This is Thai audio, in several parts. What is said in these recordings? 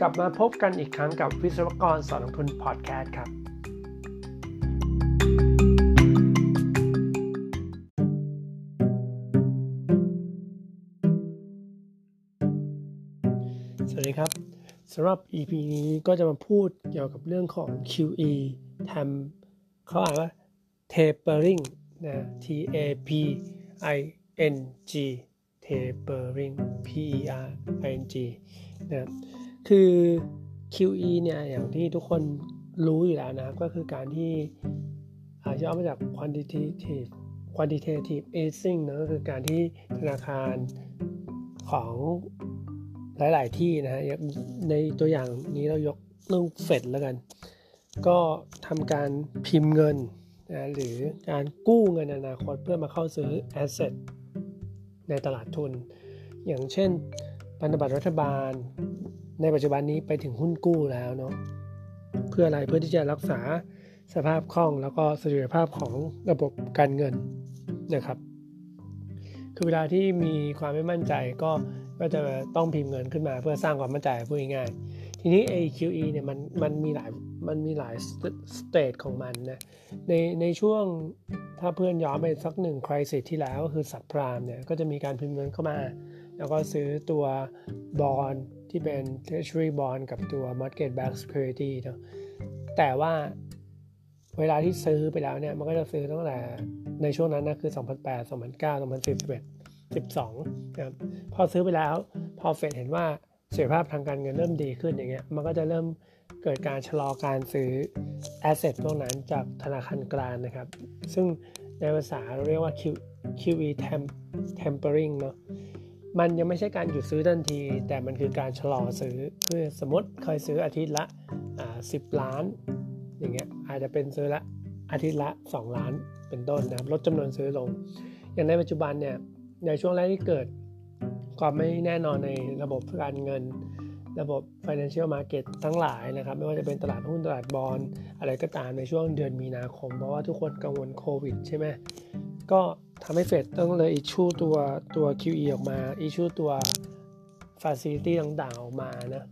กลับมาพบกันอีกครั้งกับวิศวกรสอนลงทุนพอดแคสต์ครับสวัสดีครับสำหรับ EP นี้ก็จะมาพูดเกี่ยวกับเรื่องของ QE ทำเขาอ่านว่า tapering นะ T A P I N G tapering P E R I N G นะ คือ QE เนี่ยอย่างที่ทุกคนรู้อยู่แล้วนะครับ ก็คือการที่อาย่อมาจาก quantitative quantitative easing นะก็คือการที่ธนาคารของหลาย ๆ ที่นะฮะในตัวอย่างนี้เรายกเรื่องเฟดแล้วกัน ก็ทำการพิมพ์เงินนะหรือการกู้เงินอนาคตเพื่อมาเข้าซื้อแอสเซทในตลาดทุน อย่างเช่นพันธบัตรรัฐบาล ในปัจจุบันนี้ไปถึงหุ้นกู้แล้วเนาะเพื่ออะไรเพื่อที่จะรักษาสภาพคล่องแล้วก็เสถียรภาพของระบบการเงินนะครับ คือเวลาที่มีความไม่มั่นใจก็ก็จะต้องพิมพ์เงินขึ้นมาเพื่อสร้างความมั่นใจพูดง่ายๆทีนี้ AQE เนี่ยมันมันมีหลายมันมีหลายสเตจของมันนะในในช่วงถ้าเพื่อนย้อนไปสักหนึ่งคริสิสที่แล้วก็คือสับพรามเนี่ยก็จะมีการพิมพ์เงินเข้ามา แล้วก็ซื้อตัวบอล ที่เป็น treasury bond กับตัว market backed security เนาะแต่ว่าเวลาที่ซื้อไปแล้วเนี่ย มันก็จะซื้อตั้งแต่ในช่วงนั้นนะคือ 2008 2009 2011 12นะครับพอซื้อไปแล้ว พอเฟดเห็นว่าเสถียรภาพทางการเงินเริ่มดีขึ้นอย่างเงี้ยมันก็จะเริ่มเกิดการชะลอการซื้อแอสเซทพวกนั้นจากธนาคารกลางนะครับ ซึ่งในภาษาเราเรียกว่า Q, QE tempering เนาะ มันยังไม่ใช่การหยุดซื้อทันที แต่มันคือการชะลอซื้อคือสมมติเคยซื้ออาทิตย์ละสิบล้าน อย่างเงี้ยอาจจะเป็นซื้อละอาทิตย์ละ 2 ล้านเป็นต้นนะครับลดจำนวนซื้อลง อย่างในปัจจุบันเนี่ยในช่วงแรกที่เกิดความไม่แน่นอนในระบบการเงิน ระบบ financial market ทั้งหลายนะครับ ไม่ว่าจะเป็นตลาดหุ้นตลาดบอลอะไรก็ตามในช่วงเดือนมีนาคม เพราะว่าทุกคนกังวลโควิดใช่ไหมก็ทำให้เฟดต้องเลยอิชูตัวตัว QE ออกมาอิชูตัว facility ต่างๆออกมานะ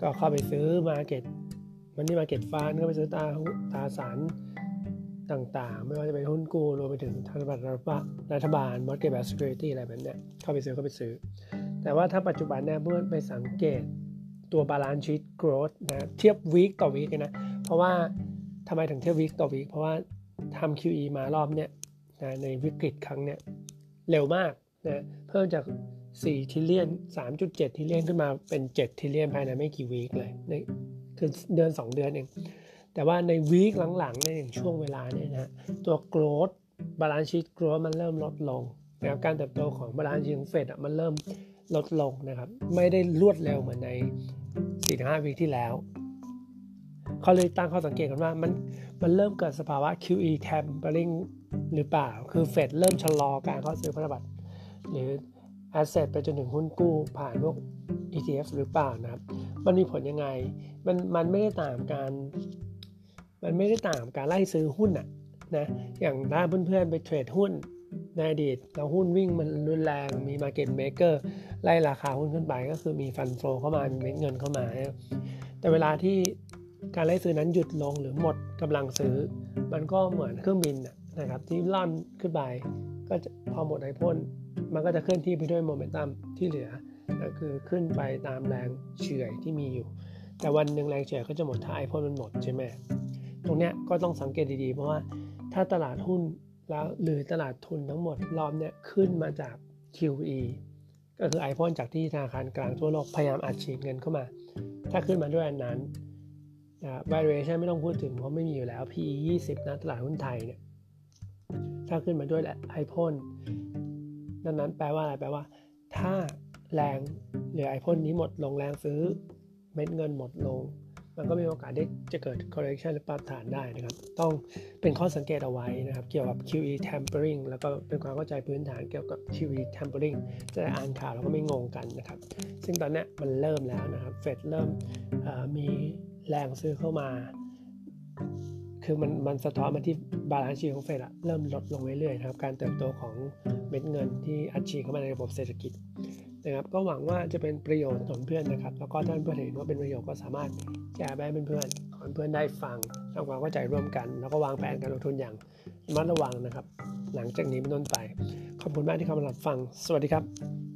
ก็เข้าไปซื้อ market มันนี่ market fund ก็ไปซื้อตาตาสารต่างๆ ไม่ว่าจะเป็นหุ้นกู้รวมไปถึงธนบัตรรัฐบาล mortgage backed security อะไรแบบนี้เข้าไปซื้อเข้าไปซื้อ แต่ว่าถ้าปัจจุบันเนี่ยเมื่อไปสังเกต ตัว balance sheet growth นะเทียบ week ต่อ week นะ เพราะว่าทำไมถึงเทียบ week ต่อ week เพราะว่าทำ QE มารอบเนี่ยนะในวิกฤตครั้งเนี่ยเร็วมากนะเพิ่มจาก4ทิเลียน3.7ทิเลียนขึ้นมาเป็น 7ทิเลียนภายในไม่กี่วีคเลยในคือเดือน 2 เดือนเอง แต่ว่าในวีคหลังๆในอย่างช่วงเวลาเนี่ยนะตัว growth balance sheet growth มันเริ่มลดลงนะครับการเติบโตของ balance sheet ของเฟดมันเริ่ม ลดลงนะครับ ไม่ได้รวดเร็วเหมือนใน 4-5 วีที่แล้ว เขาเลยตั้งข้อสังเกตกันว่ามันมันเริ่มเกิดสภาวะ QE tapering หรือเปล่า คือเฟดเริ่มชะลอการเข้าซื้อพันธบัตรหรือ asset ไปจนถึงหุ้นกู้ผ่านพวก ETF หรือเปล่านะครับ มันมีผลยังไง มันมันไม่ได้ตางการ มันไม่ได้ตางกับการไล่ซื้อหุ้นอะนะ อย่างถ้าเพื่อนๆไปเทรดหุ้น ในอดีตแล้วหุ้นวิ่งมันรุนแรงมี Market Maker ไล่ราคาหุ้นขึ้นไปก็คือมีฟันโฟลเข้ามามีเม็ดเงินเข้ามา แต่เวลาที่การไล่ซื้อนั้นหยุดลงหรือหมดกำลังซื้อ มันก็เหมือนเครื่องบินนะครับที่ล่อนขึ้นไปก็พอหมดไอพ่นมันก็จะเคลื่อนที่ไปด้วยโมเมนตัมที่เหลือก็คือขึ้นไปตามแรงเฉื่อยที่มีอยู่ แต่วันหนึ่งแรงเฉื่อยก็จะหมดถ้าไอพ่นมันหมดใช่ไหมตรงเนี้ยก็ต้องสังเกตดีๆ เพราะว่าถ้าตลาดหุ้น แล้วหรือตลาดทุนทั้งหมดรอบเนี้ยขึ้นมาจาก QE ก็คือไอพ่นจากที่ธนาคารกลางทั่วโลกพยายามอัดฉีดเงินเข้ามา ถ้าขึ้นมาด้วยอันนั้น valuation ไม่ต้องพูดถึงเพราะไม่มีอยู่แล้ว PE 20 นะตลาดหุ้นไทยเนี่ยถ้าขึ้นมาด้วยไอพ่นดังนั้นแปลว่าอะไรแปลว่า ถ้าแรงหรือไอพ่นนี้หมดลงแรงซื้อเม็ดเงินหมดลง มันก็มีโอกาสได้จะเกิด correction หรือปรับฐานได้นะครับ ต้องเป็นข้อสังเกตเอาไว้นะครับ เกี่ยวกับ QE tampering แล้วก็เป็นความเข้าใจพื้นฐานเกี่ยวกับ QE tampering จะอ่านข่าวแล้วก็ไม่งงกันนะครับ ซึ่งตอนนี้มันเริ่มแล้วนะครับ เฟดเริ่มมีแรงซื้อเข้ามา คือมันมันสะท้อนมาที่ balance sheet ของเฟดอะเริ่มลดลงเรื่อยๆนะครับ การเติบโตของเม็ดเงินที่อัดฉีดเข้ามาในระบบเศรษฐกิจ นะครับ ก็หวังว่าจะเป็นประโยชน์ต่อเพื่อนนะครับ แล้วก็ท่านเพื่อนเห็นว่าเป็นประโยชน์ก็สามารถแชร์ไปให้เพื่อนๆขอให้เพื่อนได้ฟังทำความเข้าใจร่วมกัน แล้วก็วางแผนการลงทุนอย่างระมัดระวังนะครับ หลังจากนี้เป็นต้นไป ขอบคุณมากที่เข้ามารับฟัง สวัสดีครับ